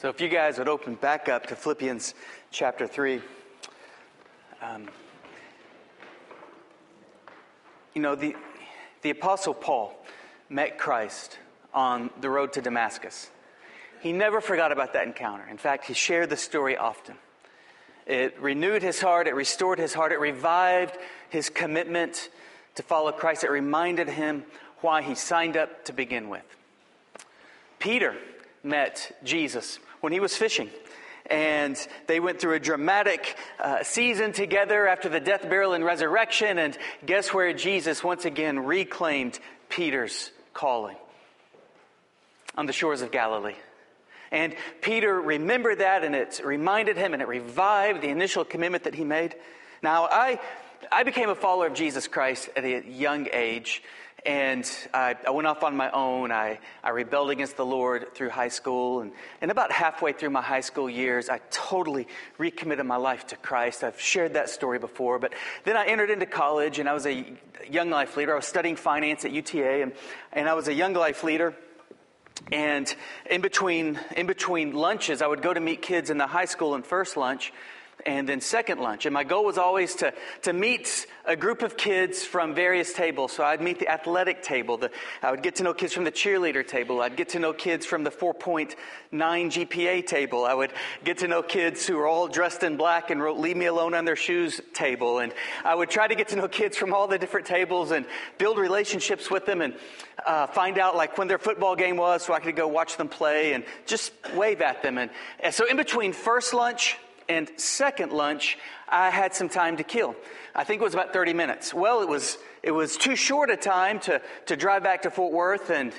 So, if you guys would open back up to Philippians chapter 3. Um, you know, the, the Apostle Paul met Christ on the road to Damascus. He never forgot about that encounter. In fact, he shared the story often. It renewed his heart, it restored his heart, it revived his commitment to follow Christ. It reminded him why he signed up to begin with. Peter met Jesus when he was fishing. And they went through a dramatic uh, season together after the death, burial, and resurrection. And guess where Jesus once again reclaimed Peter's calling? On the shores of Galilee. And Peter remembered that, and it reminded him, and it revived the initial commitment that he made. Now, I, I became a follower of Jesus Christ at a young age. And I, I, went off on my own. I, I rebelled against the Lord through high school. And, and about halfway through my high school years, I totally recommitted my life to Christ. I've shared that story before. But then I entered into college and I was a young life leader. I was studying finance at UTA and, and I was a young life leader. And in between, in between lunches, I would go to meet kids in the high school and first lunch and then second lunch. And my goal was always to, to meet a group of kids from various tables. So I'd meet the athletic table. The, I would get to know kids from the cheerleader table. I'd get to know kids from the 4.9 GPA table. I would get to know kids who were all dressed in black and wrote leave me alone on their shoes table. And I would try to get to know kids from all the different tables and build relationships with them and uh, find out like when their football game was so I could go watch them play and just wave at them. And, and so in between first lunch and second lunch, I had some time to kill. I think it was about 30 minutes. Well, it was it was too short a time to, to drive back to Fort Worth and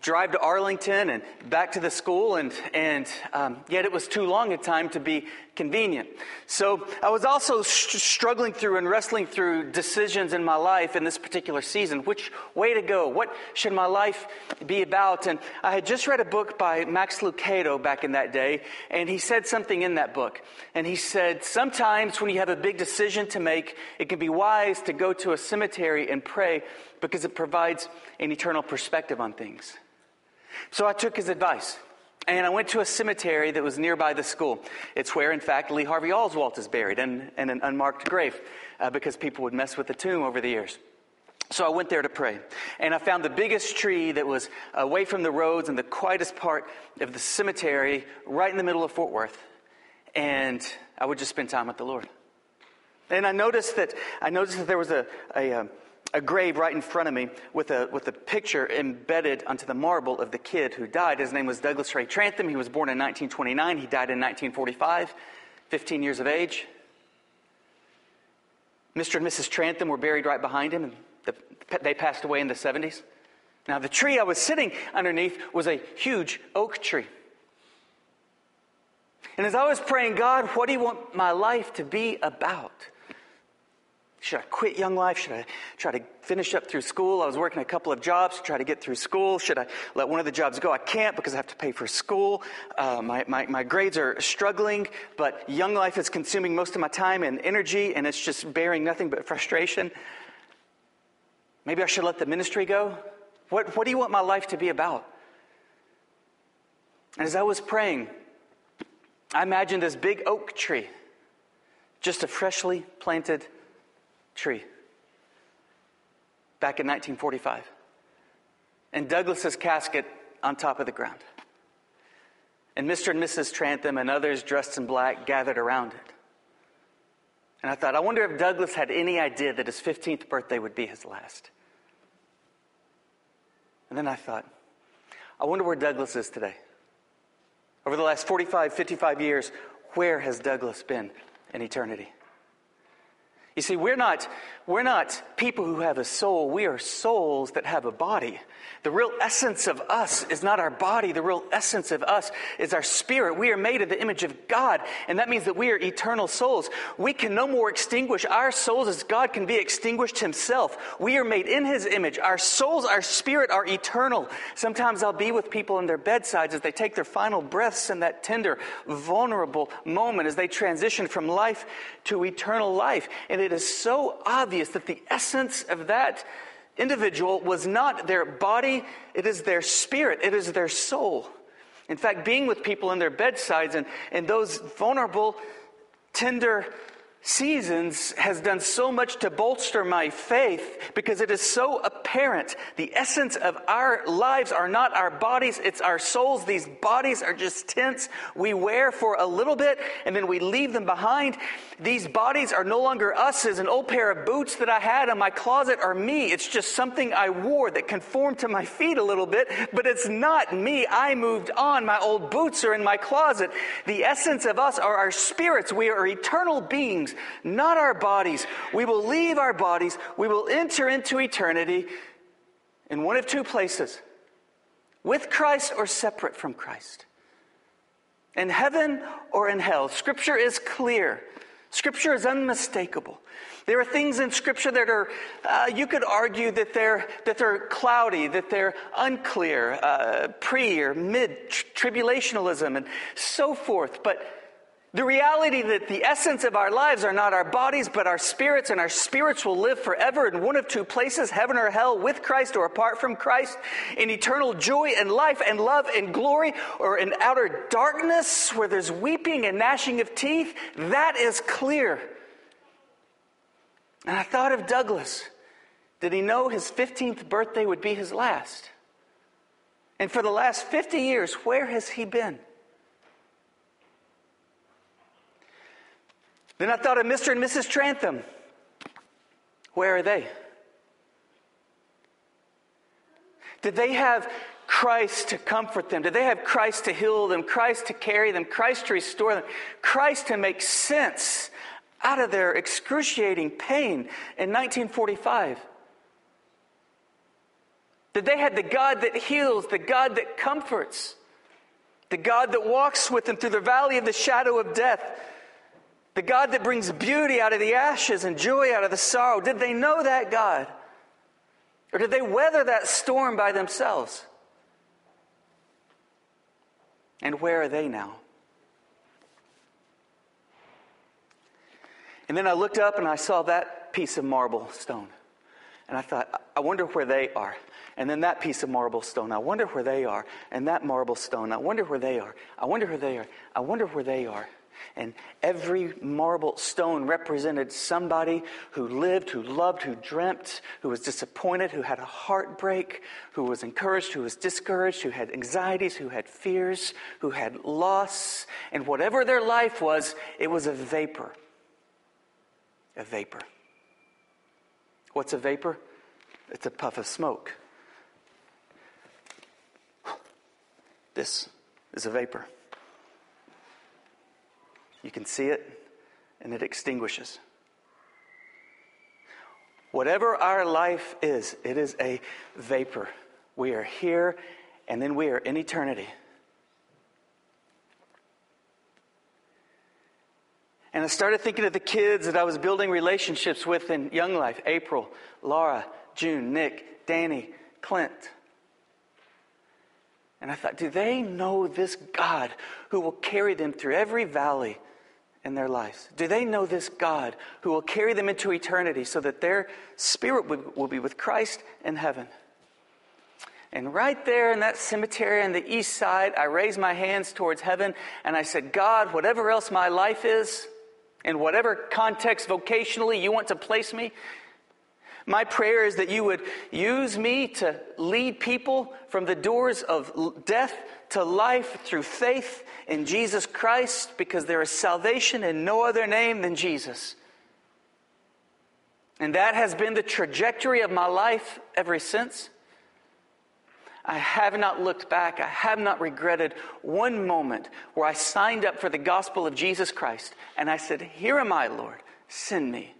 drive to Arlington and back to the school, and, and um, yet it was too long a time to be convenient. So I was also st- struggling through and wrestling through decisions in my life in this particular season. Which way to go? What should my life be about? And I had just read a book by Max Lucado back in that day, and he said something in that book. And he said, Sometimes when you have a big decision to make, it can be wise to go to a cemetery and pray because it provides an eternal perspective on things. So I took his advice. And I went to a cemetery that was nearby the school. It's where, in fact, Lee Harvey Oswald is buried in, in an unmarked grave uh, because people would mess with the tomb over the years. So I went there to pray. And I found the biggest tree that was away from the roads and the quietest part of the cemetery right in the middle of Fort Worth. And I would just spend time with the Lord. And I noticed that I noticed that there was a, a, um, a grave right in front of me with a, with a picture embedded onto the marble of the kid who died. His name was Douglas Ray Trantham. He was born in 1929. He died in 1945, 15 years of age. Mr. and Mrs. Trantham were buried right behind him, and the, they passed away in the 70s. Now, the tree I was sitting underneath was a huge oak tree. And as I was praying, God, what do you want my life to be about? Should I quit Young Life? Should I try to finish up through school? I was working a couple of jobs to try to get through school. Should I let one of the jobs go? I can't because I have to pay for school. Uh, my, my, my grades are struggling, but Young Life is consuming most of my time and energy, and it's just bearing nothing but frustration. Maybe I should let the ministry go? What, what do you want my life to be about? And as I was praying, I imagined this big oak tree, just a freshly planted tree back in 1945. And Douglas's casket on top of the ground. And Mr. and Mrs. Trantham and others dressed in black gathered around it. And I thought, I wonder if Douglas had any idea that his 15th birthday would be his last. And then I thought, I wonder where Douglas is today. Over the last 45, 55 years, where has Douglas been in eternity? You see, we're not, we're not people who have a soul. We are souls that have a body. The real essence of us is not our body. The real essence of us is our spirit. We are made in the image of God, and that means that we are eternal souls. We can no more extinguish our souls as God can be extinguished himself. We are made in his image. Our souls, our spirit are eternal. Sometimes I'll be with people in their bedsides as they take their final breaths in that tender, vulnerable moment as they transition from life to eternal life. And it is so obvious that the essence of that individual was not their body, it is their spirit, it is their soul. In fact, being with people in their bedsides and, and those vulnerable, tender seasons has done so much to bolster my faith because it is so apparent. The essence of our lives are not our bodies, it's our souls. These bodies are just tents we wear for a little bit and then we leave them behind. These bodies are no longer us as an old pair of boots that I had in my closet are me. It's just something I wore that conformed to my feet a little bit, but it's not me. I moved on. My old boots are in my closet. The essence of us are our spirits. We are eternal beings not our bodies. We will leave our bodies, we will enter into eternity in one of two places with Christ or separate from Christ. In heaven or in hell. Scripture is clear. Scripture is unmistakable. There are things in Scripture that are, uh, you could argue that they're, that they're cloudy, that they're unclear, uh, pre or mid tribulationalism, and so forth. But the reality that the essence of our lives are not our bodies, but our spirits, and our spirits will live forever in one of two places, heaven or hell, with Christ or apart from Christ, in eternal joy and life and love and glory, or in outer darkness where there's weeping and gnashing of teeth. That is clear. And I thought of Douglas. Did he know his 15th birthday would be his last? And for the last 50 years, where has he been? Then I thought of Mr. and Mrs. Trantham. Where are they? Did they have Christ to comfort them? Did they have Christ to heal them, Christ to carry them, Christ to restore them, Christ to make sense out of their excruciating pain in 1945? Did they have the God that heals, the God that comforts, the God that walks with them through the valley of the shadow of death? The God that brings beauty out of the ashes and joy out of the sorrow. Did they know that God? Or did they weather that storm by themselves? And where are they now? And then I looked up and I saw that piece of marble stone. And I thought, I wonder where they are. And then that piece of marble stone, I wonder where they are. And that marble stone, I wonder where they are. I wonder where they are. I wonder where they are. And every marble stone represented somebody who lived, who loved, who dreamt, who was disappointed, who had a heartbreak, who was encouraged, who was discouraged, who had anxieties, who had fears, who had loss. And whatever their life was, it was a vapor. A vapor. What's a vapor? It's a puff of smoke. This is a vapor. You can see it, and it extinguishes. Whatever our life is, it is a vapor. We are here, and then we are in eternity. And I started thinking of the kids that I was building relationships with in Young Life April, Laura, June, Nick, Danny, Clint. And I thought, do they know this God who will carry them through every valley in their lives? Do they know this God who will carry them into eternity so that their spirit will be with Christ in heaven? And right there in that cemetery on the east side, I raised my hands towards heaven and I said, God, whatever else my life is, in whatever context vocationally you want to place me, my prayer is that you would use me to lead people from the doors of death to life through faith in Jesus Christ because there is salvation in no other name than Jesus. And that has been the trajectory of my life ever since. I have not looked back. I have not regretted one moment where I signed up for the gospel of Jesus Christ and I said, Here am I, Lord, send me.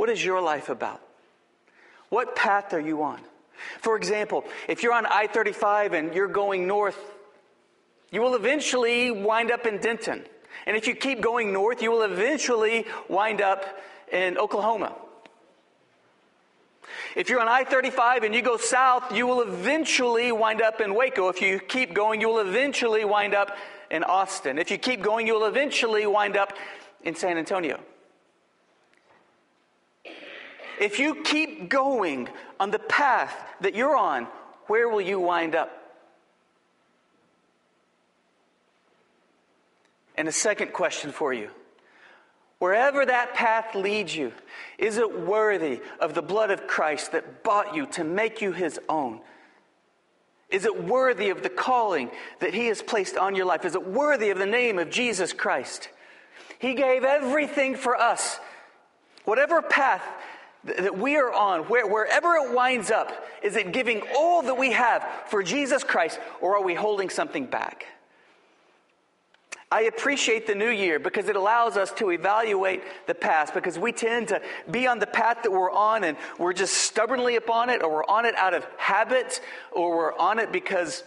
What is your life about? What path are you on? For example, if you're on I 35 and you're going north, you will eventually wind up in Denton. And if you keep going north, you will eventually wind up in Oklahoma. If you're on I 35 and you go south, you will eventually wind up in Waco. If you keep going, you will eventually wind up in Austin. If you keep going, you will eventually wind up in San Antonio. If you keep going on the path that you're on, where will you wind up? And a second question for you. Wherever that path leads you, is it worthy of the blood of Christ that bought you to make you his own? Is it worthy of the calling that he has placed on your life? Is it worthy of the name of Jesus Christ? He gave everything for us. Whatever path that we are on, where, wherever it winds up, is it giving all that we have for Jesus Christ, or are we holding something back? I appreciate the new year because it allows us to evaluate the past because we tend to be on the path that we're on and we're just stubbornly upon it or we're on it out of habit or we're on it because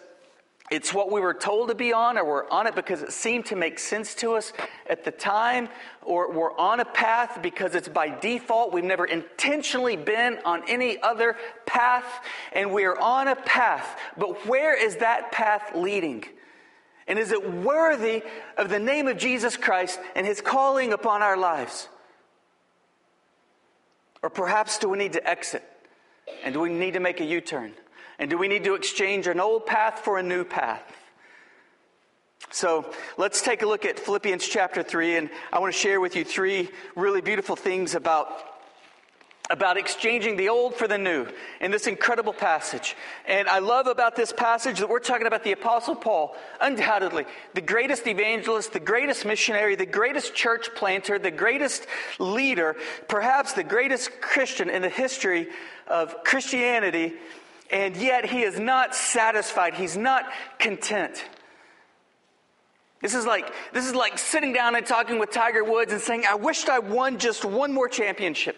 it's what we were told to be on or we're on it because it seemed to make sense to us at the time or we're on a path because it's by default. We've never intentionally been on any other path and we're on a path. But where is that path leading? And is it worthy of the name of Jesus Christ and his calling upon our lives? Or perhaps do we need to exit? And do we need to make a U turn? And do we need to exchange an old path for a new path? So let's take a look at Philippians chapter 3, and I want to share with you three really beautiful things about about exchanging the old for the new in this incredible passage. And I love about this passage that we're talking about the Apostle Paul, undoubtedly the greatest evangelist, the greatest missionary, the greatest church planter, the greatest leader, perhaps the greatest Christian in the history of Christianity. And yet he is not satisfied, he's not content. This is like this is like sitting down and talking with Tiger Woods and saying, "I wished I won just one more championship."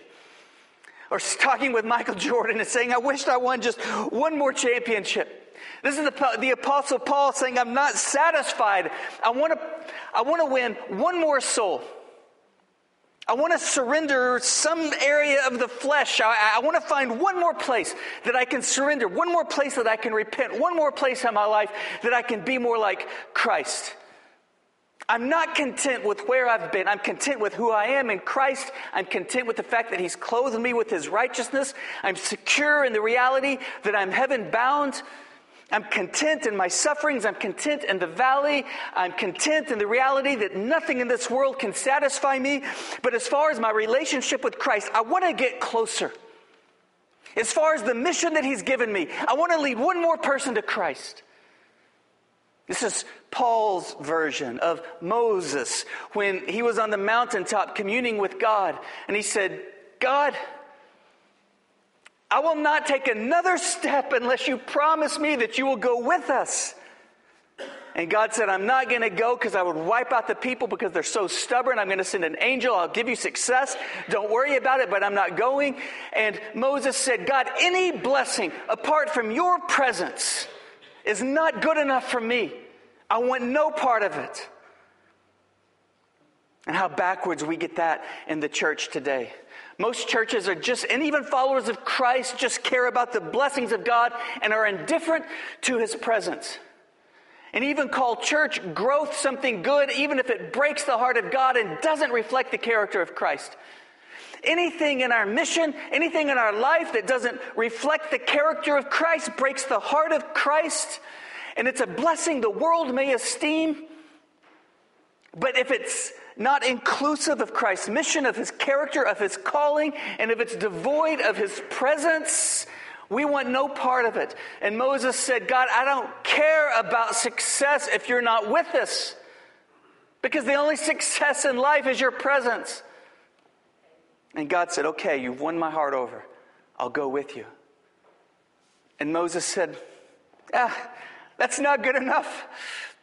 or talking with Michael Jordan and saying, I wished I won just one more championship. This is the, the Apostle Paul saying, I'm not satisfied. I want to, I want to win one more soul. I want to surrender some area of the flesh. I, I, want to find one more place that I can surrender, one more place that I can repent, one more place in my life that I can be more like Christ. I'm not content with where I've been. I'm content with who I am in Christ. I'm content with the fact that He's clothed me with His righteousness. I'm secure in the reality that I'm heaven bound. I'm content in my sufferings. I'm content in the valley. I'm content in the reality that nothing in this world can satisfy me. But as far as my relationship with Christ, I want to get closer. As far as the mission that He's given me, I want to lead one more person to Christ. This is Paul's version of Moses when he was on the mountaintop communing with God. And he said, God, I will not take another step unless you promise me that you will go with us. And God said, I'm not going to go because I would wipe out the people because they're so stubborn. I'm going to send an angel. I'll give you success. Don't worry about it, but I'm not going. And Moses said, God, any blessing apart from your presence is not good enough for me. I want no part of it. And how backwards we get that in the church today. Most churches are just, and even followers of Christ, just care about the blessings of God and are indifferent to his presence. And even call church growth something good, even if it breaks the heart of God and doesn't reflect the character of Christ. Anything in our mission, anything in our life that doesn't reflect the character of Christ breaks the heart of Christ. And it's a blessing the world may esteem. But if it's not inclusive of Christ's mission, of his character, of his calling, and if it's devoid of his presence, we want no part of it. And Moses said, God, I don't care about success if you're not with us. Because the only success in life is your presence. And God said, Okay, you've won my heart over. I'll go with you. And Moses said, Ah, that's not good enough.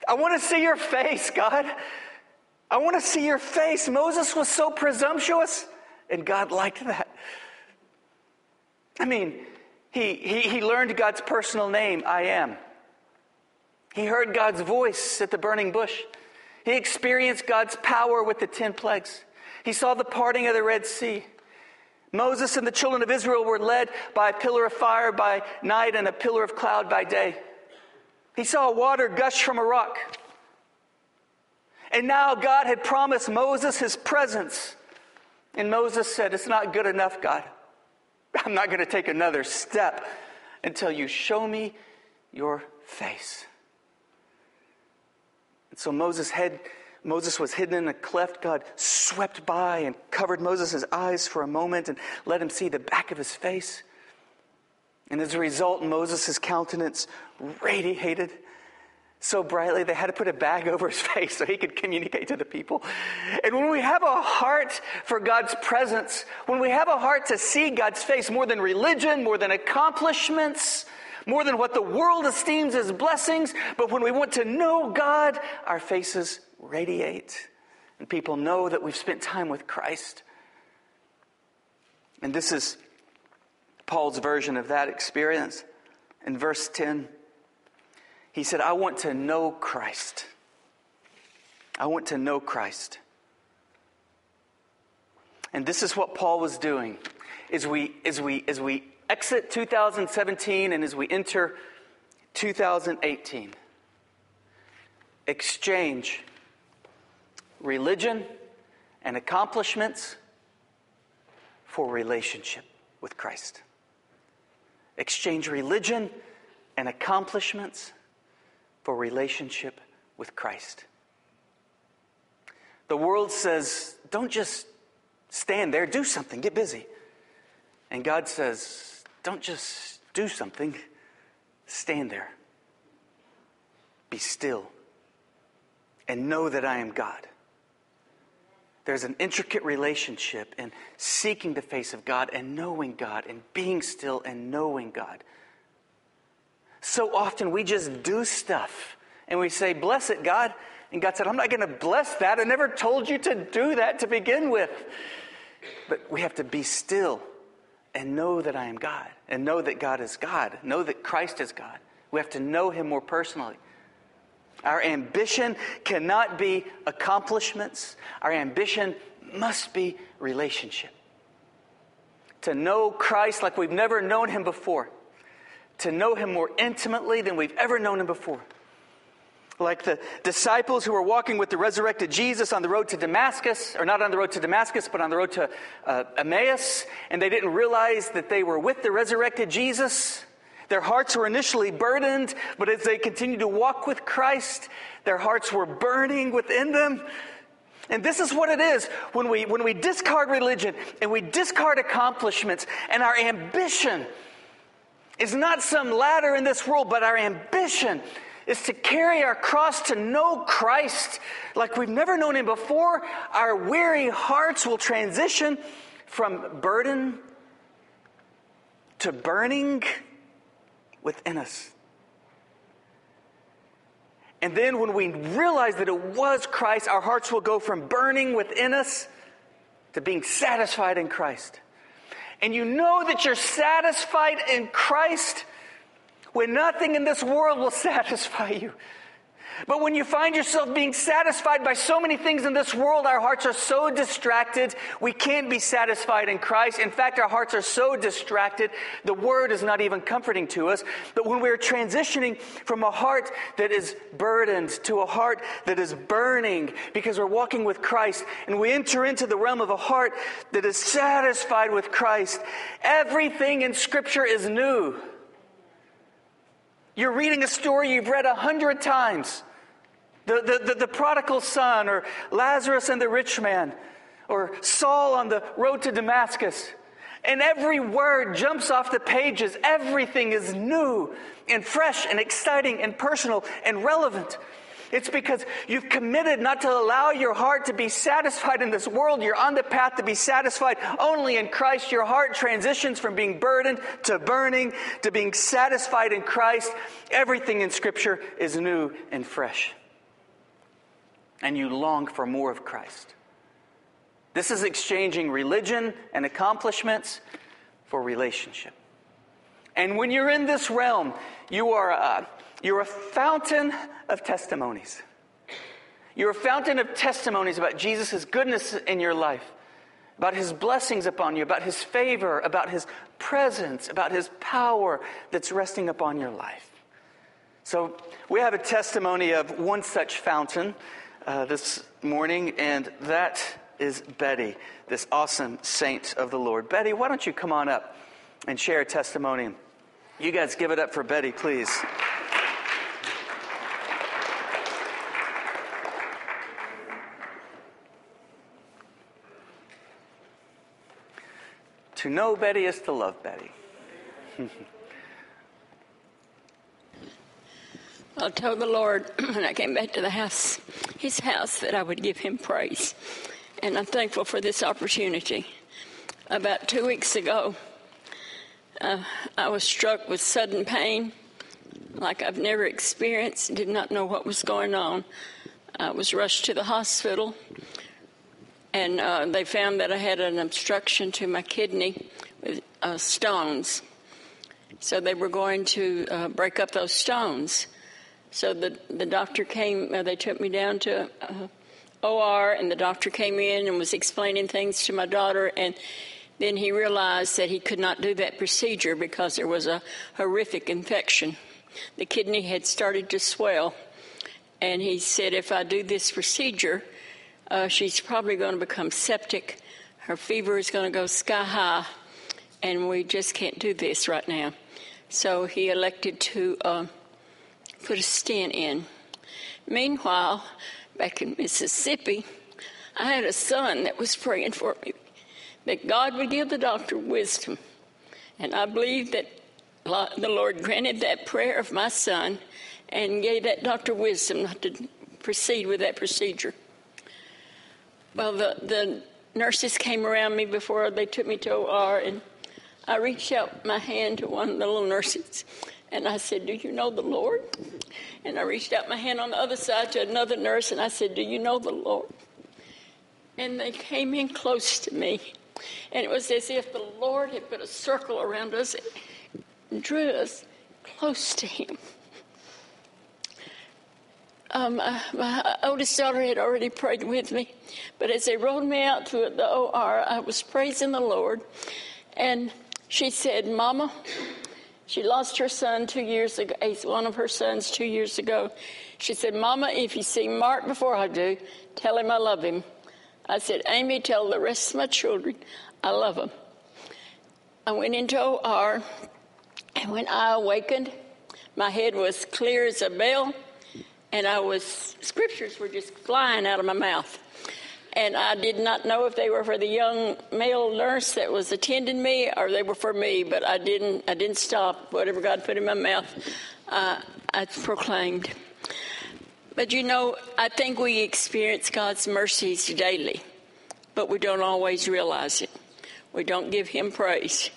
I want to see your face, God. I want to see your face. Moses was so presumptuous, and God liked that. I mean, he, he, he learned God's personal name, I am. He heard God's voice at the burning bush. He experienced God's power with the 10 plagues. He saw the parting of the Red Sea. Moses and the children of Israel were led by a pillar of fire by night and a pillar of cloud by day. He saw water gush from a rock. And now God had promised Moses his presence. And Moses said, It's not good enough, God. I'm not going to take another step until you show me your face. And so Moses had Moses was hidden in a cleft. God swept by and covered Moses' eyes for a moment and let him see the back of his face. And as a result, Moses' countenance radiated so brightly they had to put a bag over his face so he could communicate to the people. And when we have a heart for God's presence, when we have a heart to see God's face more than religion, more than accomplishments, more than what the world esteems as blessings, but when we want to know God, our faces radiate. And people know that we've spent time with Christ. And this is Paul's version of that experience. In verse 10, he said, I want to know Christ. I want to know Christ. And this is what Paul was doing as we, as we, as we exit 2017 and as we enter 2018. Exchange religion and accomplishments for relationship with Christ. Exchange religion and accomplishments for relationship with Christ. The world says, don't just stand there, do something, get busy. And God says, don't just do something, stand there. Be still and know that I am God. There's an intricate relationship in seeking the face of God and knowing God and being still and knowing God. So often we just do stuff and we say, Bless it, God. And God said, I'm not going to bless that. I never told you to do that to begin with. But we have to be still and know that I am God and know that God is God, know that Christ is God. We have to know Him more personally. Our ambition cannot be accomplishments, our ambition must be relationship. To know Christ like we've never known Him before, to know Him more intimately than we've ever known Him before. Like the disciples who were walking with the resurrected Jesus on the road to Damascus, or not on the road to Damascus, but on the road to uh, Emmaus, and they didn't realize that they were with the resurrected Jesus. Their hearts were initially burdened, but as they continued to walk with Christ, their hearts were burning within them. And this is what it is when we, when we discard religion and we discard accomplishments and our ambition is not some ladder in this world, but our ambition is to carry our cross to know Christ like we've never known him before. Our weary hearts will transition from burden to burning within us. And then when we realize that it was Christ, our hearts will go from burning within us to being satisfied in Christ. And you know that you're satisfied in Christ when nothing in this world will satisfy you. But when you find yourself being satisfied by so many things in this world, our hearts are so distracted, we can't be satisfied in Christ. In fact, our hearts are so distracted, the word is not even comforting to us. But when we're transitioning from a heart that is burdened to a heart that is burning because we're walking with Christ, and we enter into the realm of a heart that is satisfied with Christ, everything in Scripture is new. You're reading a story you've read a hundred times. The, the, the, the, prodigal son, or Lazarus and the rich man, or Saul on the road to Damascus. And every word jumps off the pages. Everything is new and fresh and exciting and personal and relevant. It's because you've committed not to allow your heart to be satisfied in this world. You're on the path to be satisfied only in Christ. Your heart transitions from being burdened to burning to being satisfied in Christ. Everything in Scripture is new and fresh. And you long for more of Christ. This is exchanging religion and accomplishments for relationship. And when you're in this realm, you are. Uh, you're a fountain of testimonies. You're a fountain of testimonies about Jesus' goodness in your life, about his blessings upon you, about his favor, about his presence, about his power that's resting upon your life. So, we have a testimony of one such fountain uh, this morning, and that is Betty, this awesome saint of the Lord. Betty, why don't you come on up and share a testimony? You guys give it up for Betty, please. to know Betty is to love Betty. I told the Lord when I came back to the house, his house, that I would give him praise. And I'm thankful for this opportunity. About two weeks ago, uh, I was struck with sudden pain like I've never experienced, did not know what was going on. I was rushed to the hospital, and uh, they found that I had an obstruction to my kidney with uh, stones. So they were going to uh, break up those stones. So the, the doctor came, uh, they took me down to uh, OR, and the doctor came in and was explaining things to my daughter, and then he realized that he could not do that procedure because there was a horrific infection. The kidney had started to swell, and he said, If I do this procedure, uh, she's probably going to become septic. Her fever is going to go sky high, and we just can't do this right now. So he elected to. Put a stent in. Meanwhile, back in Mississippi, I had a son that was praying for me that God would give the doctor wisdom. And I believe that the Lord granted that prayer of my son and gave that doctor wisdom not to proceed with that procedure. Well, the, the nurses came around me before they took me to OR, and I reached out my hand to one of the little nurses and I said, Do you know the Lord? And I reached out my hand on the other side to another nurse and I said, Do you know the Lord? And they came in close to me. And it was as if the Lord had put a circle around us and drew us close to Him. Um, uh, my oldest daughter had already prayed with me, but as they rolled me out to the OR, I was praising the Lord, and she said, "Mama, she lost her son two years ago, eh, one of her sons two years ago. She said, Mama, if you see Mark before I do, tell him I love him. I said, Amy, tell the rest of my children I love them. I went into OR, and when I awakened, my head was clear as a bell, and I was, scriptures were just flying out of my mouth and I did not know if they were for the young male nurse that was attending me or they were for me. But I didn't. I didn't stop. Whatever God put in my mouth, uh, I proclaimed. But you know, I think we experience God's mercies daily, but we don't always realize it. We don't give Him praise.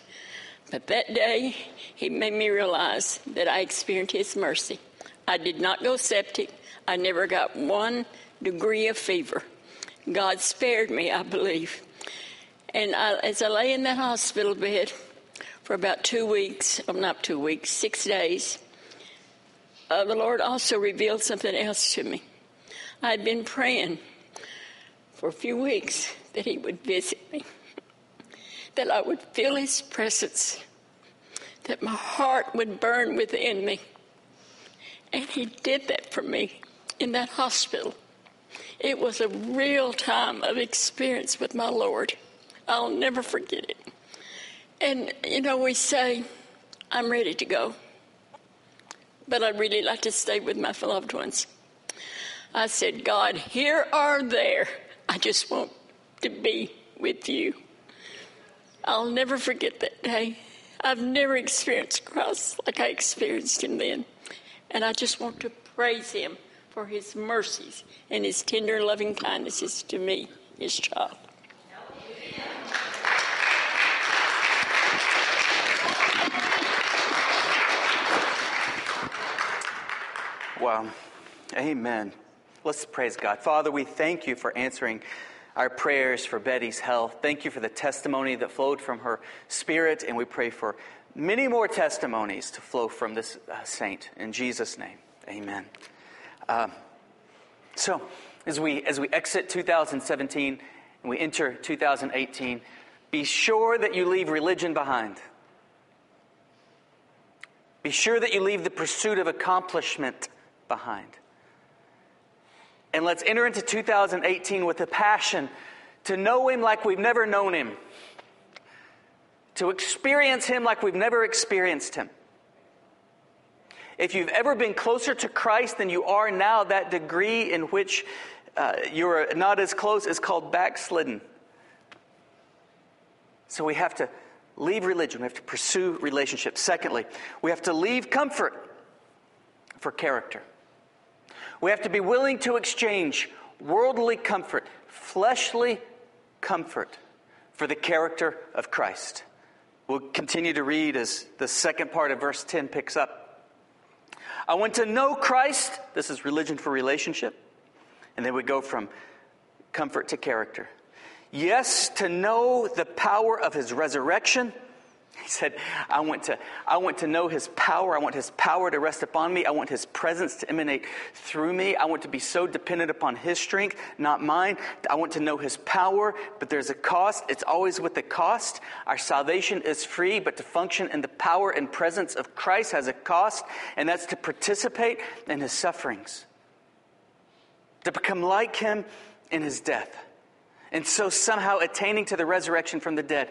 But that day, He made me realize that I experienced His mercy. I did not go septic. I never got one degree of fever. God spared me, I believe. And I, as I lay in that hospital bed for about two weeks, well, not two weeks, six days, uh, the Lord also revealed something else to me. I had been praying for a few weeks that He would visit me, that I would feel His presence, that my heart would burn within me. And He did that for me in that hospital. It was a real time of experience with my Lord. I'll never forget it. And, you know, we say, I'm ready to go. But I'd really like to stay with my loved ones. I said, God, here or there, I just want to be with you. I'll never forget that day. I've never experienced Christ like I experienced him then. And I just want to praise him for his mercies and his tender loving kindnesses to me, his child. Wow. Amen. Let's praise God. Father, we thank you for answering our prayers for Betty's health. Thank you for the testimony that flowed from her spirit, and we pray for many more testimonies to flow from this uh, saint. In Jesus' name, amen. Uh, so, as we, as we exit 2017 and we enter 2018, be sure that you leave religion behind. Be sure that you leave the pursuit of accomplishment behind. And let's enter into 2018 with a passion to know Him like we've never known Him, to experience Him like we've never experienced Him. If you've ever been closer to Christ than you are now, that degree in which uh, you're not as close is called backslidden. So we have to leave religion. We have to pursue relationships. Secondly, we have to leave comfort for character. We have to be willing to exchange worldly comfort, fleshly comfort, for the character of Christ. We'll continue to read as the second part of verse 10 picks up. I want to know Christ. This is religion for relationship. And then we go from comfort to character. Yes, to know the power of his resurrection he said, I want, to, I want to know his power. I want his power to rest upon me. I want his presence to emanate through me. I want to be so dependent upon his strength, not mine. I want to know his power, but there's a cost. It's always with a cost. Our salvation is free, but to function in the power and presence of Christ has a cost, and that's to participate in his sufferings, to become like him in his death, and so somehow attaining to the resurrection from the dead.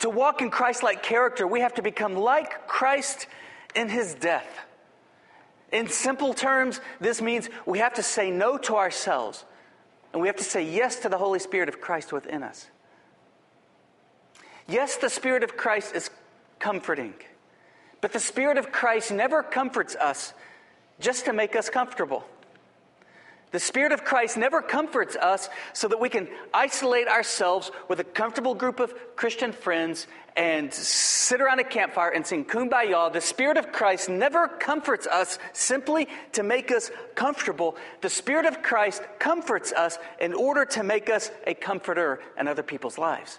To walk in Christ like character, we have to become like Christ in his death. In simple terms, this means we have to say no to ourselves and we have to say yes to the Holy Spirit of Christ within us. Yes, the Spirit of Christ is comforting, but the Spirit of Christ never comforts us just to make us comfortable. The Spirit of Christ never comforts us so that we can isolate ourselves with a comfortable group of Christian friends and sit around a campfire and sing kumbaya. The Spirit of Christ never comforts us simply to make us comfortable. The Spirit of Christ comforts us in order to make us a comforter in other people's lives.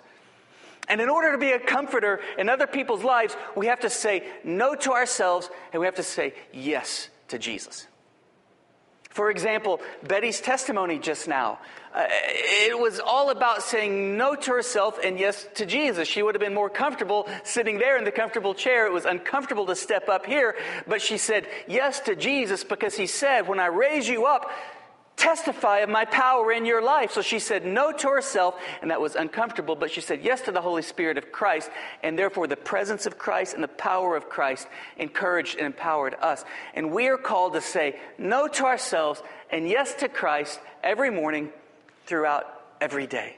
And in order to be a comforter in other people's lives, we have to say no to ourselves and we have to say yes to Jesus. For example, Betty's testimony just now. Uh, it was all about saying no to herself and yes to Jesus. She would have been more comfortable sitting there in the comfortable chair. It was uncomfortable to step up here, but she said yes to Jesus because he said, When I raise you up, testify of my power in your life. So she said no to herself, and that was uncomfortable, but she said yes to the Holy Spirit of Christ, and therefore the presence of Christ and the power of Christ encouraged and empowered us. And we are called to say no to ourselves and yes to Christ every morning throughout every day.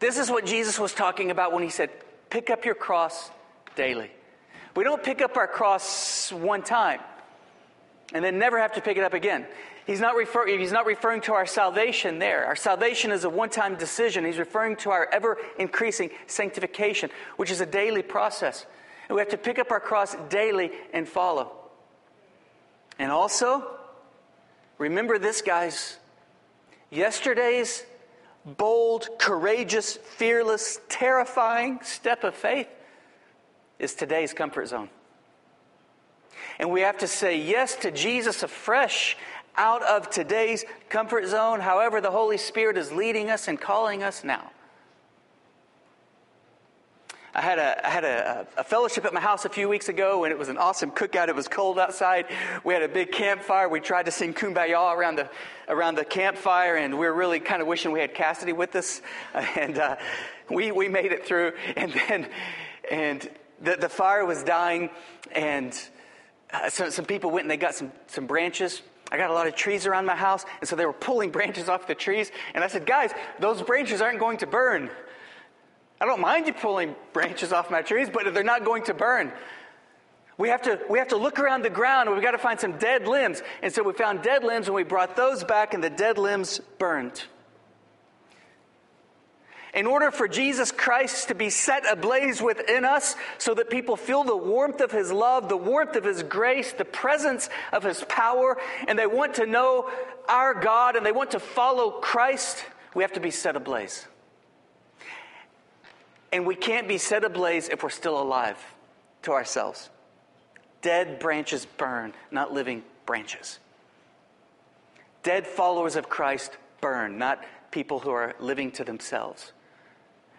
This is what Jesus was talking about when he said, pick up your cross daily. We don't pick up our cross one time and then never have to pick it up again. He's not, refer- he's not referring to our salvation there. Our salvation is a one time decision. He's referring to our ever increasing sanctification, which is a daily process. And we have to pick up our cross daily and follow. And also, remember this, guys. Yesterday's bold, courageous, fearless, terrifying step of faith is today's comfort zone. And we have to say yes to Jesus afresh out of today's comfort zone, however, the Holy Spirit is leading us and calling us now. I had, a, I had a, a, fellowship at my house a few weeks ago, and it was an awesome cookout. It was cold outside. We had a big campfire. We tried to sing Kumbaya around the, around the campfire, and we were really kind of wishing we had Cassidy with us. And uh, we, we made it through. And then and the, the fire was dying, and uh, so, some people went and they got some, some branches I got a lot of trees around my house, and so they were pulling branches off the trees. And I said, Guys, those branches aren't going to burn. I don't mind you pulling branches off my trees, but they're not going to burn. We have to, we have to look around the ground and we've got to find some dead limbs. And so we found dead limbs and we brought those back, and the dead limbs burned. In order for Jesus Christ to be set ablaze within us so that people feel the warmth of His love, the warmth of His grace, the presence of His power, and they want to know our God and they want to follow Christ, we have to be set ablaze. And we can't be set ablaze if we're still alive to ourselves. Dead branches burn, not living branches. Dead followers of Christ burn, not people who are living to themselves.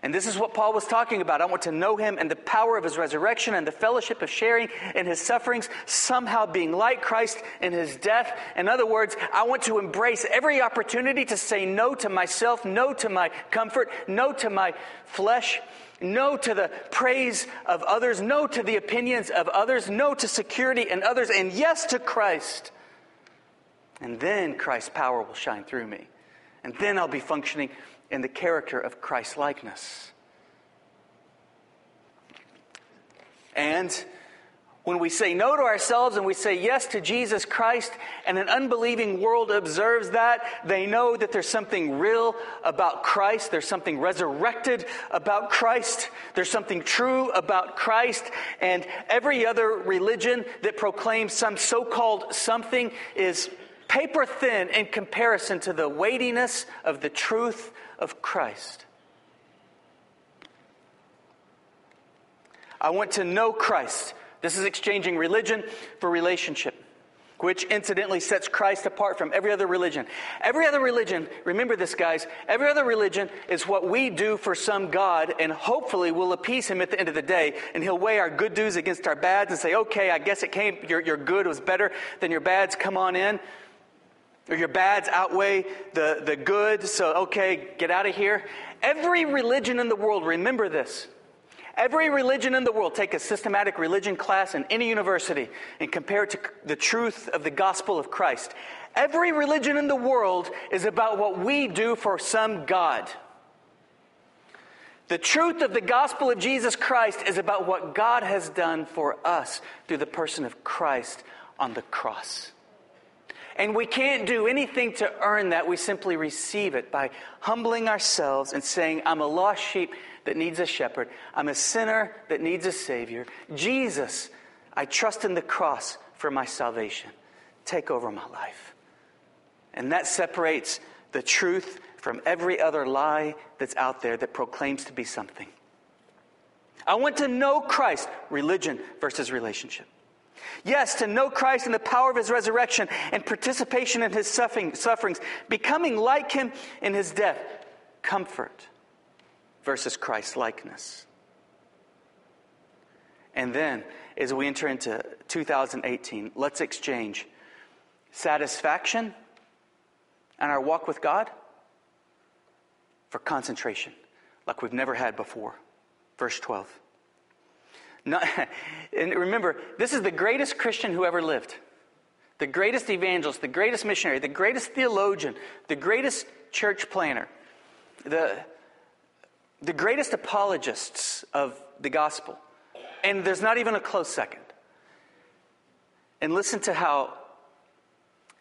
And this is what Paul was talking about. I want to know him and the power of his resurrection and the fellowship of sharing in his sufferings, somehow being like Christ in his death. In other words, I want to embrace every opportunity to say no to myself, no to my comfort, no to my flesh, no to the praise of others, no to the opinions of others, no to security in others, and yes to Christ. And then Christ's power will shine through me. And then I'll be functioning in the character of Christ likeness. And when we say no to ourselves and we say yes to Jesus Christ, and an unbelieving world observes that, they know that there's something real about Christ. There's something resurrected about Christ. There's something true about Christ. And every other religion that proclaims some so called something is paper thin in comparison to the weightiness of the truth of Christ. I want to know Christ. This is exchanging religion for relationship, which incidentally sets Christ apart from every other religion. Every other religion, remember this, guys, every other religion is what we do for some God, and hopefully we'll appease him at the end of the day, and he'll weigh our good dues against our bads and say, okay, I guess it came, your, your good was better than your bads, come on in. Or your bads outweigh the, the good, so okay, get out of here. Every religion in the world, remember this Every religion in the world, take a systematic religion class in any university and compare it to the truth of the gospel of Christ. Every religion in the world is about what we do for some God. The truth of the gospel of Jesus Christ is about what God has done for us through the person of Christ on the cross. And we can't do anything to earn that. We simply receive it by humbling ourselves and saying, I'm a lost sheep that needs a shepherd. I'm a sinner that needs a Savior. Jesus, I trust in the cross for my salvation. Take over my life. And that separates the truth from every other lie that's out there that proclaims to be something. I want to know Christ, religion versus relationship. Yes, to know Christ and the power of his resurrection and participation in his sufferings, becoming like him in his death, comfort versus Christ likeness. And then, as we enter into 2018, let's exchange satisfaction and our walk with God for concentration like we've never had before. Verse 12. Not, and remember, this is the greatest Christian who ever lived, the greatest evangelist, the greatest missionary, the greatest theologian, the greatest church planner, the, the greatest apologists of the gospel. And there's not even a close second. And listen to how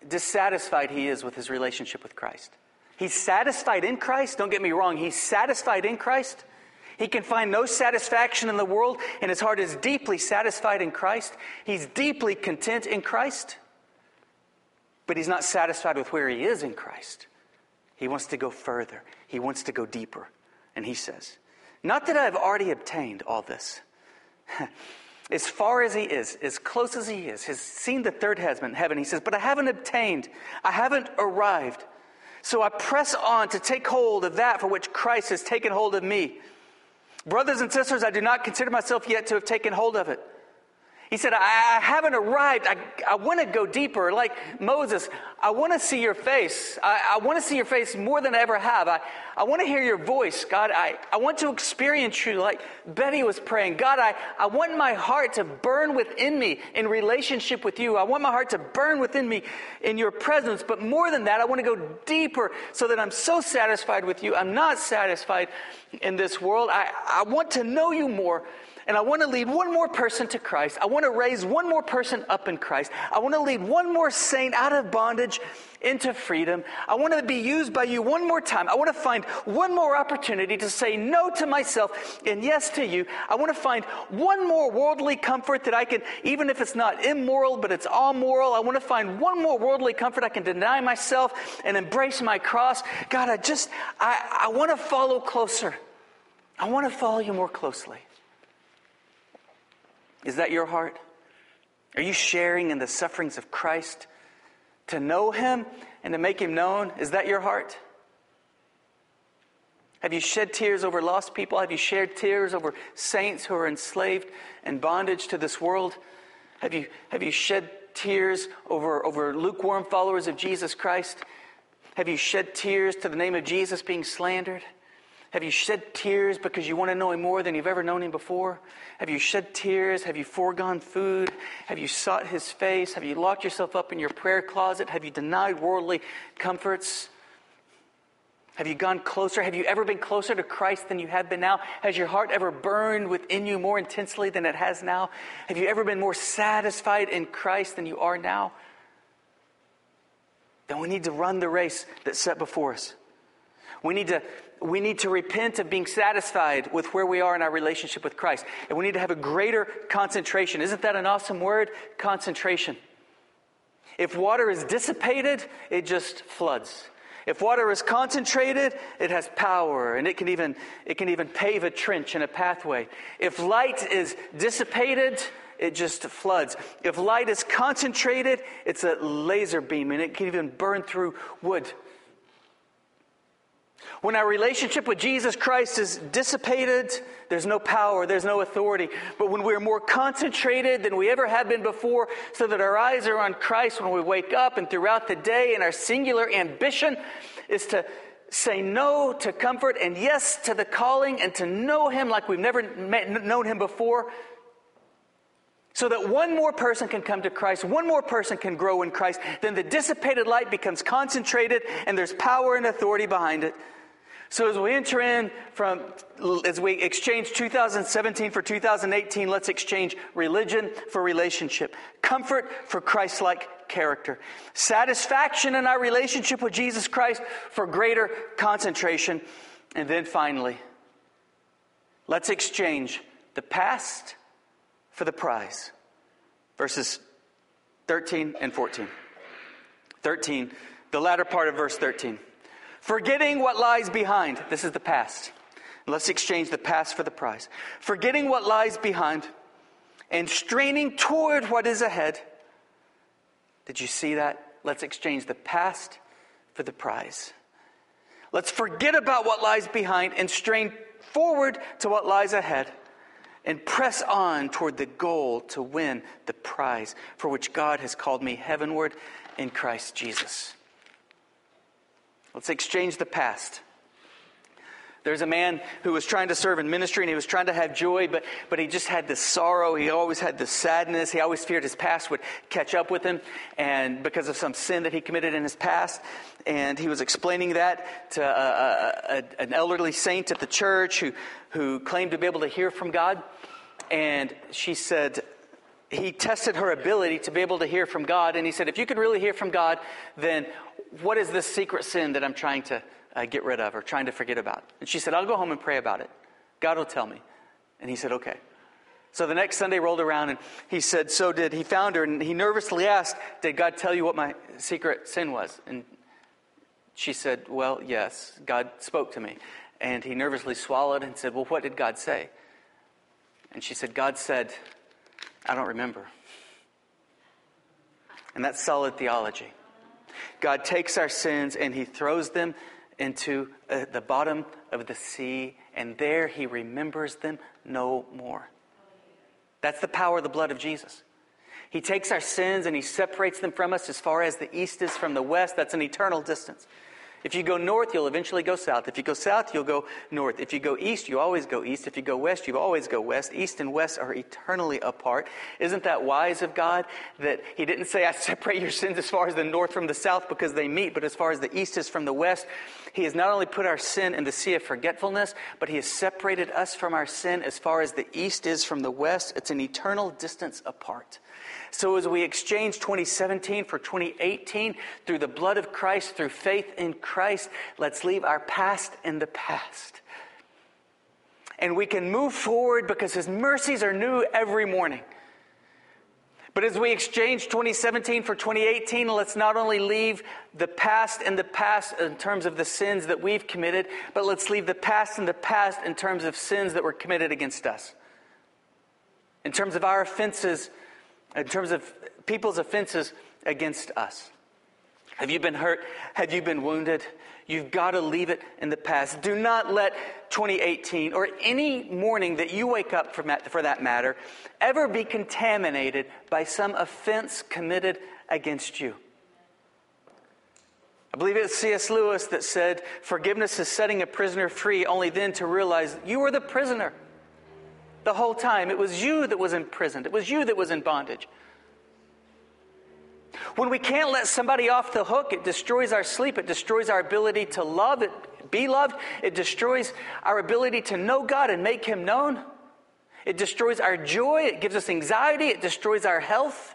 dissatisfied he is with his relationship with Christ. He's satisfied in Christ. Don't get me wrong. He's satisfied in Christ. He can find no satisfaction in the world, and his heart is deeply satisfied in Christ. He's deeply content in Christ, but he's not satisfied with where he is in Christ. He wants to go further, he wants to go deeper. And he says, Not that I've already obtained all this. as far as he is, as close as he is, has seen the third heaven, he says, But I haven't obtained, I haven't arrived. So I press on to take hold of that for which Christ has taken hold of me. Brothers and sisters, I do not consider myself yet to have taken hold of it. He said, I, haven't arrived. I, I want to go deeper. Like Moses, I want to see your face. I, I want to see your face more than I ever have. I, I want to hear your voice. God, I, I want to experience you like Betty was praying. God, I, I want my heart to burn within me in relationship with you. I want my heart to burn within me in your presence. But more than that, I want to go deeper so that I'm so satisfied with you. I'm not satisfied in this world. I, I want to know you more and I want to lead one more person to Christ. I want to raise one more person up in Christ. I want to lead one more saint out of bondage into freedom. I want to be used by you one more time. I want to find one more opportunity to say no to myself and yes to you. I want to find one more worldly comfort that I can, even if it's not immoral, but it's all moral. I want to find one more worldly comfort I can deny myself and embrace my cross. God, I just, I, I want to follow closer. I want to follow you more closely. Is that your heart? Are you sharing in the sufferings of Christ to know him and to make him known? Is that your heart? Have you shed tears over lost people? Have you shed tears over saints who are enslaved and bondage to this world? Have you, have you shed tears over, over lukewarm followers of Jesus Christ? Have you shed tears to the name of Jesus being slandered? Have you shed tears because you want to know Him more than you've ever known Him before? Have you shed tears? Have you foregone food? Have you sought His face? Have you locked yourself up in your prayer closet? Have you denied worldly comforts? Have you gone closer? Have you ever been closer to Christ than you have been now? Has your heart ever burned within you more intensely than it has now? Have you ever been more satisfied in Christ than you are now? Then we need to run the race that's set before us. We need to we need to repent of being satisfied with where we are in our relationship with Christ. And we need to have a greater concentration. Isn't that an awesome word? Concentration. If water is dissipated, it just floods. If water is concentrated, it has power and it can even, it can even pave a trench and a pathway. If light is dissipated, it just floods. If light is concentrated, it's a laser beam and it can even burn through wood. When our relationship with Jesus Christ is dissipated, there's no power, there's no authority. But when we're more concentrated than we ever have been before, so that our eyes are on Christ when we wake up and throughout the day, and our singular ambition is to say no to comfort and yes to the calling and to know Him like we've never met, known Him before, so that one more person can come to Christ, one more person can grow in Christ, then the dissipated light becomes concentrated and there's power and authority behind it. So as we enter in from, as we exchange 2017 for 2018, let's exchange religion for relationship, comfort for Christ like character, satisfaction in our relationship with Jesus Christ for greater concentration. And then finally, let's exchange the past for the prize. Verses 13 and 14. 13, the latter part of verse 13. Forgetting what lies behind. This is the past. Let's exchange the past for the prize. Forgetting what lies behind and straining toward what is ahead. Did you see that? Let's exchange the past for the prize. Let's forget about what lies behind and strain forward to what lies ahead and press on toward the goal to win the prize for which God has called me heavenward in Christ Jesus. Let's exchange the past. There's a man who was trying to serve in ministry and he was trying to have joy, but, but he just had this sorrow. He always had this sadness. He always feared his past would catch up with him and because of some sin that he committed in his past. And he was explaining that to a, a, a, an elderly saint at the church who, who claimed to be able to hear from God. And she said, he tested her ability to be able to hear from God. And he said, if you could really hear from God, then what is this secret sin that I'm trying to uh, get rid of or trying to forget about? And she said, I'll go home and pray about it. God will tell me. And he said, okay. So the next Sunday rolled around and he said, So did he found her? And he nervously asked, Did God tell you what my secret sin was? And she said, Well, yes, God spoke to me. And he nervously swallowed and said, Well, what did God say? And she said, God said, I don't remember. And that's solid theology. God takes our sins and he throws them into uh, the bottom of the sea, and there he remembers them no more. That's the power of the blood of Jesus. He takes our sins and he separates them from us as far as the east is from the west. That's an eternal distance. If you go north, you'll eventually go south. If you go south, you'll go north. If you go east, you always go east. If you go west, you always go west. East and west are eternally apart. Isn't that wise of God that He didn't say, I separate your sins as far as the north from the south because they meet, but as far as the east is from the west? He has not only put our sin in the sea of forgetfulness, but He has separated us from our sin as far as the east is from the west. It's an eternal distance apart. So, as we exchange 2017 for 2018 through the blood of Christ, through faith in Christ, let's leave our past in the past. And we can move forward because His mercies are new every morning. But as we exchange 2017 for 2018, let's not only leave the past in the past in terms of the sins that we've committed, but let's leave the past in the past in terms of sins that were committed against us. In terms of our offenses in terms of people's offenses against us. Have you been hurt? Have you been wounded? You've got to leave it in the past. Do not let 2018 or any morning that you wake up for that matter ever be contaminated by some offense committed against you. I believe it's C.S. Lewis that said, Forgiveness is setting a prisoner free only then to realize you were the prisoner the whole time. It was you that was imprisoned, it was you that was in bondage. When we can't let somebody off the hook, it destroys our sleep, it destroys our ability to love, it be loved. It destroys our ability to know God and make Him known. It destroys our joy. It gives us anxiety. It destroys our health.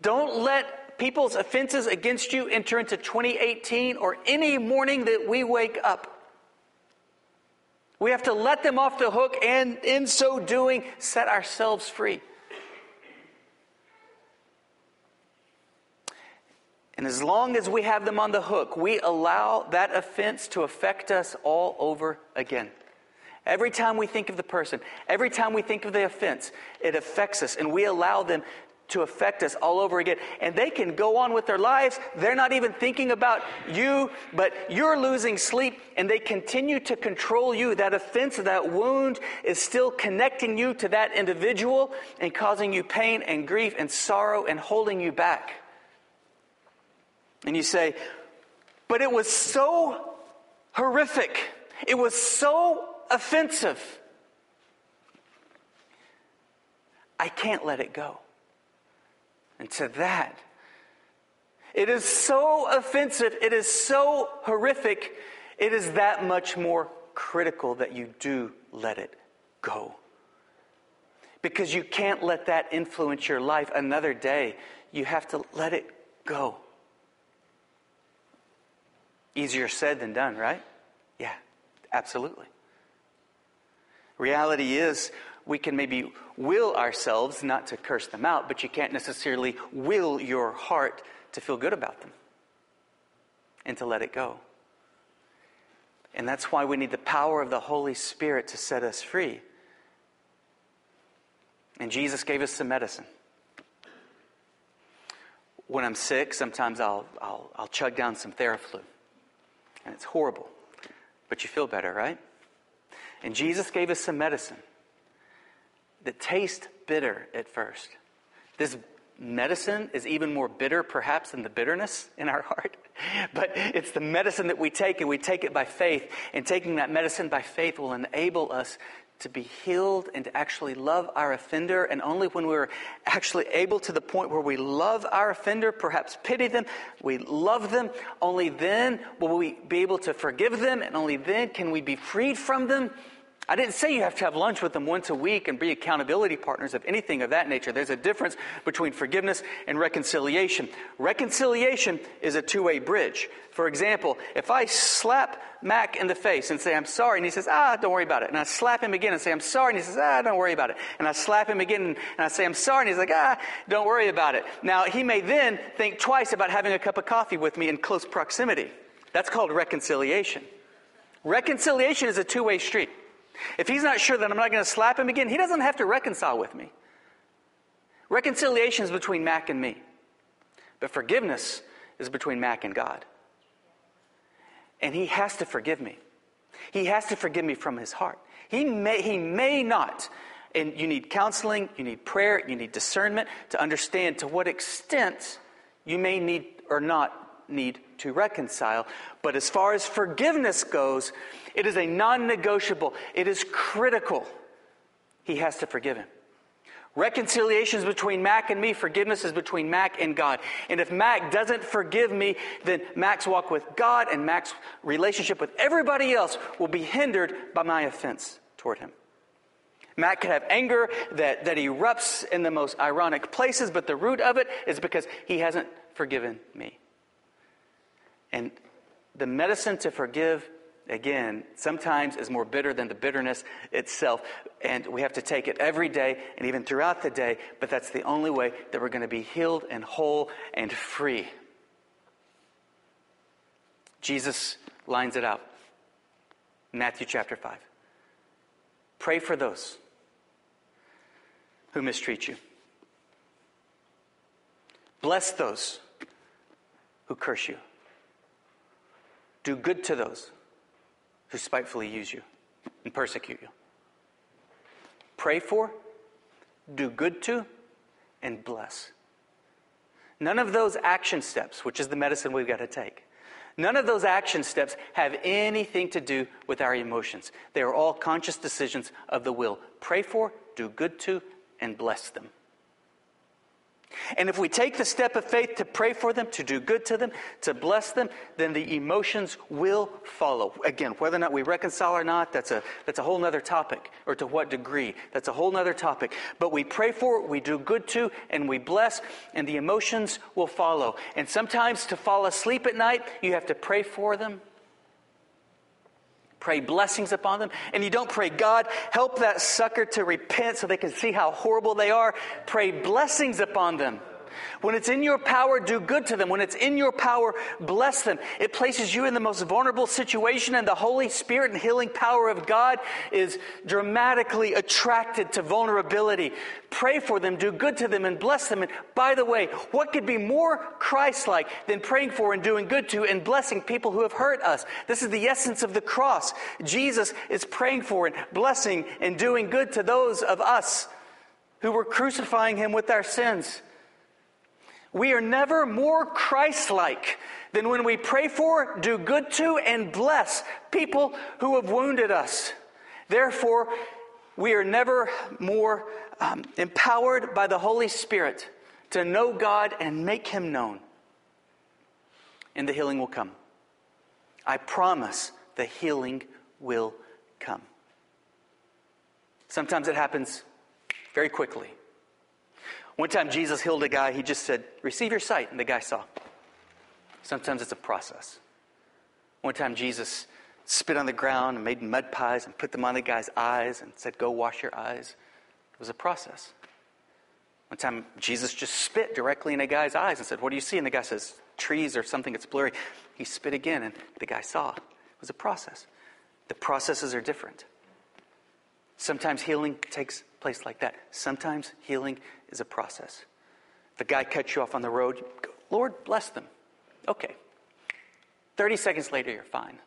Don't let people's offenses against you enter into 2018 or any morning that we wake up. We have to let them off the hook and, in so doing, set ourselves free. And as long as we have them on the hook, we allow that offense to affect us all over again. Every time we think of the person, every time we think of the offense, it affects us, and we allow them to affect us all over again. And they can go on with their lives. They're not even thinking about you, but you're losing sleep, and they continue to control you. That offense, that wound is still connecting you to that individual and causing you pain and grief and sorrow and holding you back. And you say, but it was so horrific. It was so offensive. I can't let it go. And to that, it is so offensive, it is so horrific, it is that much more critical that you do let it go. Because you can't let that influence your life another day. You have to let it go. Easier said than done, right? Yeah, absolutely. Reality is, we can maybe will ourselves not to curse them out, but you can't necessarily will your heart to feel good about them and to let it go. And that's why we need the power of the Holy Spirit to set us free. And Jesus gave us some medicine. When I'm sick, sometimes I'll, I'll, I'll chug down some Theraflu. And it's horrible. But you feel better, right? And Jesus gave us some medicine that taste bitter at first. This medicine is even more bitter, perhaps, than the bitterness in our heart. But it's the medicine that we take, and we take it by faith. And taking that medicine by faith will enable us to be healed and to actually love our offender. And only when we're actually able to the point where we love our offender, perhaps pity them, we love them, only then will we be able to forgive them, and only then can we be freed from them I didn't say you have to have lunch with them once a week and be accountability partners of anything of that nature. There's a difference between forgiveness and reconciliation. Reconciliation is a two way bridge. For example, if I slap Mac in the face and say, I'm sorry, and he says, ah, don't worry about it. And I slap him again and say, I'm sorry, and he says, ah, don't worry about it. And I slap him again and I say, I'm sorry, and he's like, ah, don't worry about it. Now, he may then think twice about having a cup of coffee with me in close proximity. That's called reconciliation. Reconciliation is a two way street. If he's not sure that I'm not going to slap him again, he doesn't have to reconcile with me. Reconciliation is between Mac and me, but forgiveness is between Mac and God. And he has to forgive me. He has to forgive me from his heart. He may, he may not. And you need counseling, you need prayer, you need discernment to understand to what extent you may need or not need to reconcile. But as far as forgiveness goes, it is a non negotiable, it is critical. He has to forgive him. Reconciliation is between Mac and me. Forgiveness is between Mac and God. And if Mac doesn't forgive me, then Mac's walk with God and Mac's relationship with everybody else will be hindered by my offense toward him. Mac can have anger that, that erupts in the most ironic places, but the root of it is because he hasn't forgiven me. And the medicine to forgive, again, sometimes is more bitter than the bitterness itself. And we have to take it every day and even throughout the day, but that's the only way that we're going to be healed and whole and free. Jesus lines it out. Matthew chapter 5. Pray for those who mistreat you. Bless those who curse you. Do good to those who spitefully use you and persecute you. Pray for, do good to, and bless. None of those action steps, which is the medicine we've got to take, none of those action steps have anything to do with our emotions. They are all conscious decisions of the will. Pray for, do good to, and bless them. And if we take the step of faith to pray for them, to do good to them, to bless them, then the emotions will follow. Again, whether or not we reconcile or not, that's a, that's a whole other topic, or to what degree, that's a whole other topic. But we pray for, we do good to, and we bless, and the emotions will follow. And sometimes to fall asleep at night, you have to pray for them pray blessings upon them. And you don't pray, God, help that sucker to repent so they can see how horrible they are. Pray blessings upon them. When it's in your power, do good to them. When it's in your power, bless them. It places you in the most vulnerable situation, and the Holy Spirit and healing power of God is dramatically attracted to vulnerability. Pray for them, do good to them, and bless them. And by the way, what could be more Christ like than praying for and doing good to and blessing people who have hurt us? This is the essence of the cross. Jesus is praying for and blessing and doing good to those of us who were crucifying him with our sins. We are never more Christ like than when we pray for, do good to, and bless people who have wounded us. Therefore, we are never more um, empowered by the Holy Spirit to know God and make Him known. And the healing will come. I promise the healing will come. Sometimes it happens very quickly. One time Jesus healed a guy, he just said, Receive your sight, and the guy saw. Sometimes it's a process. One time Jesus spit on the ground and made mud pies and put them on the guy's eyes and said, Go wash your eyes. It was a process. One time Jesus just spit directly in a guy's eyes and said, What do you see? And the guy says, Trees or something that's blurry. He spit again and the guy saw. It was a process. The processes are different. Sometimes healing takes place like that. Sometimes healing is a process. A guy cuts you off on the road, go, Lord, bless them. Okay. 30 seconds later, you're fine.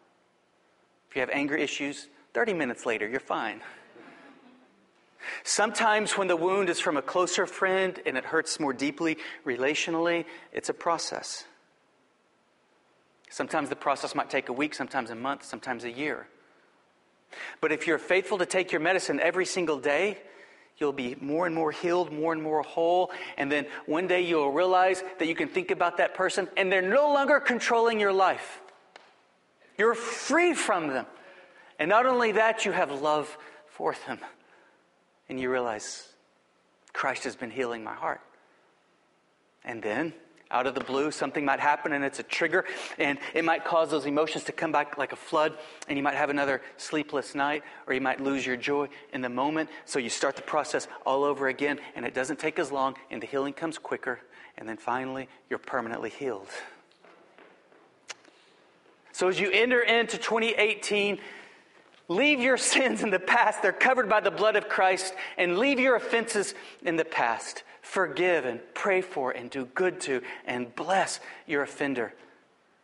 If you have anger issues, 30 minutes later, you're fine. Sometimes, when the wound is from a closer friend and it hurts more deeply relationally, it's a process. Sometimes the process might take a week, sometimes a month, sometimes a year. But if you're faithful to take your medicine every single day, you'll be more and more healed, more and more whole. And then one day you'll realize that you can think about that person and they're no longer controlling your life. You're free from them. And not only that, you have love for them. And you realize Christ has been healing my heart. And then out of the blue, something might happen and it's a trigger, and it might cause those emotions to come back like a flood, and you might have another sleepless night, or you might lose your joy in the moment. So you start the process all over again, and it doesn't take as long, and the healing comes quicker, and then finally, you're permanently healed. So as you enter into 2018, Leave your sins in the past. They're covered by the blood of Christ. And leave your offenses in the past forgive and pray for and do good to and bless your offender.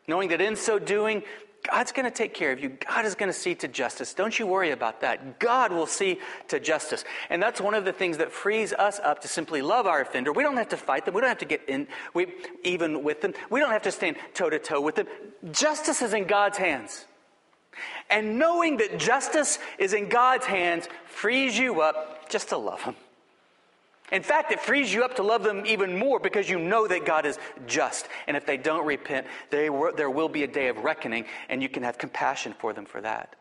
Knowing that in so doing, God's going to take care of you. God is going to see to justice. Don't you worry about that. God will see to justice. And that's one of the things that frees us up to simply love our offender. We don't have to fight them. We don't have to get in we, even with them. We don't have to stand toe to toe with them. Justice is in God's hands. And knowing that justice is in God's hands frees you up just to love Him. In fact, it frees you up to love them even more because you know that God is just. And if they don't repent, they there will be a day of reckoning, and you can have compassion for them for that.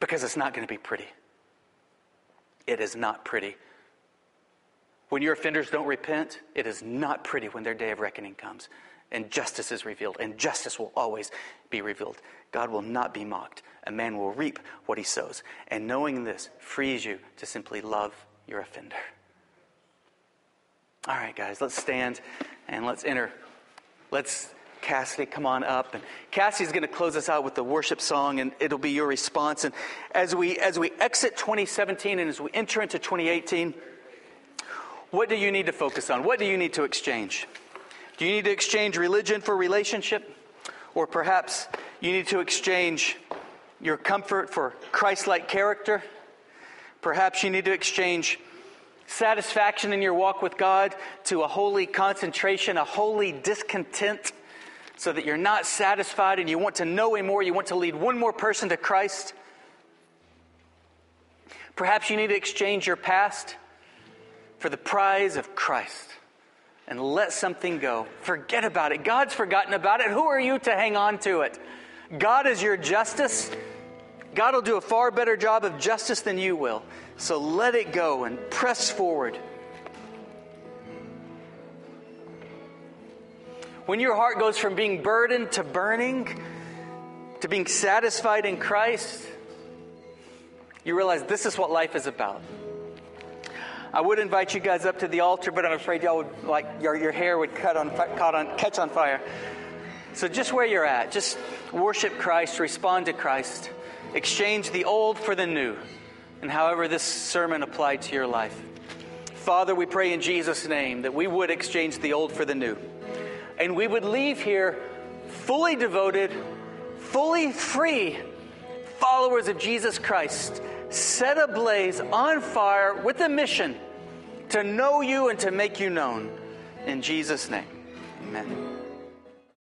Because it's not going to be pretty. It is not pretty. When your offenders don't repent, it is not pretty when their day of reckoning comes and justice is revealed, and justice will always be revealed. God will not be mocked. A man will reap what he sows. And knowing this frees you to simply love your offender. All right, guys, let's stand and let's enter. Let's, Cassidy, come on up. And Cassidy's going to close us out with the worship song, and it'll be your response. And as we, as we exit 2017 and as we enter into 2018, what do you need to focus on? What do you need to exchange? Do you need to exchange religion for relationship? Or perhaps you need to exchange your comfort for Christ like character? Perhaps you need to exchange satisfaction in your walk with God to a holy concentration, a holy discontent, so that you're not satisfied and you want to know Him more, you want to lead one more person to Christ. Perhaps you need to exchange your past for the prize of Christ and let something go. Forget about it. God's forgotten about it. Who are you to hang on to it? God is your justice. God will do a far better job of justice than you will. So let it go and press forward. When your heart goes from being burdened to burning, to being satisfied in Christ, you realize this is what life is about. I would invite you guys up to the altar, but I'm afraid y'all would like your, your hair would cut on, cut on, catch on fire. So just where you're at, just worship Christ, respond to Christ, exchange the old for the new, and however this sermon applied to your life. Father, we pray in Jesus' name that we would exchange the old for the new, and we would leave here fully devoted, fully free followers of Jesus Christ set ablaze on fire with a mission to know you and to make you known. In Jesus' name, amen.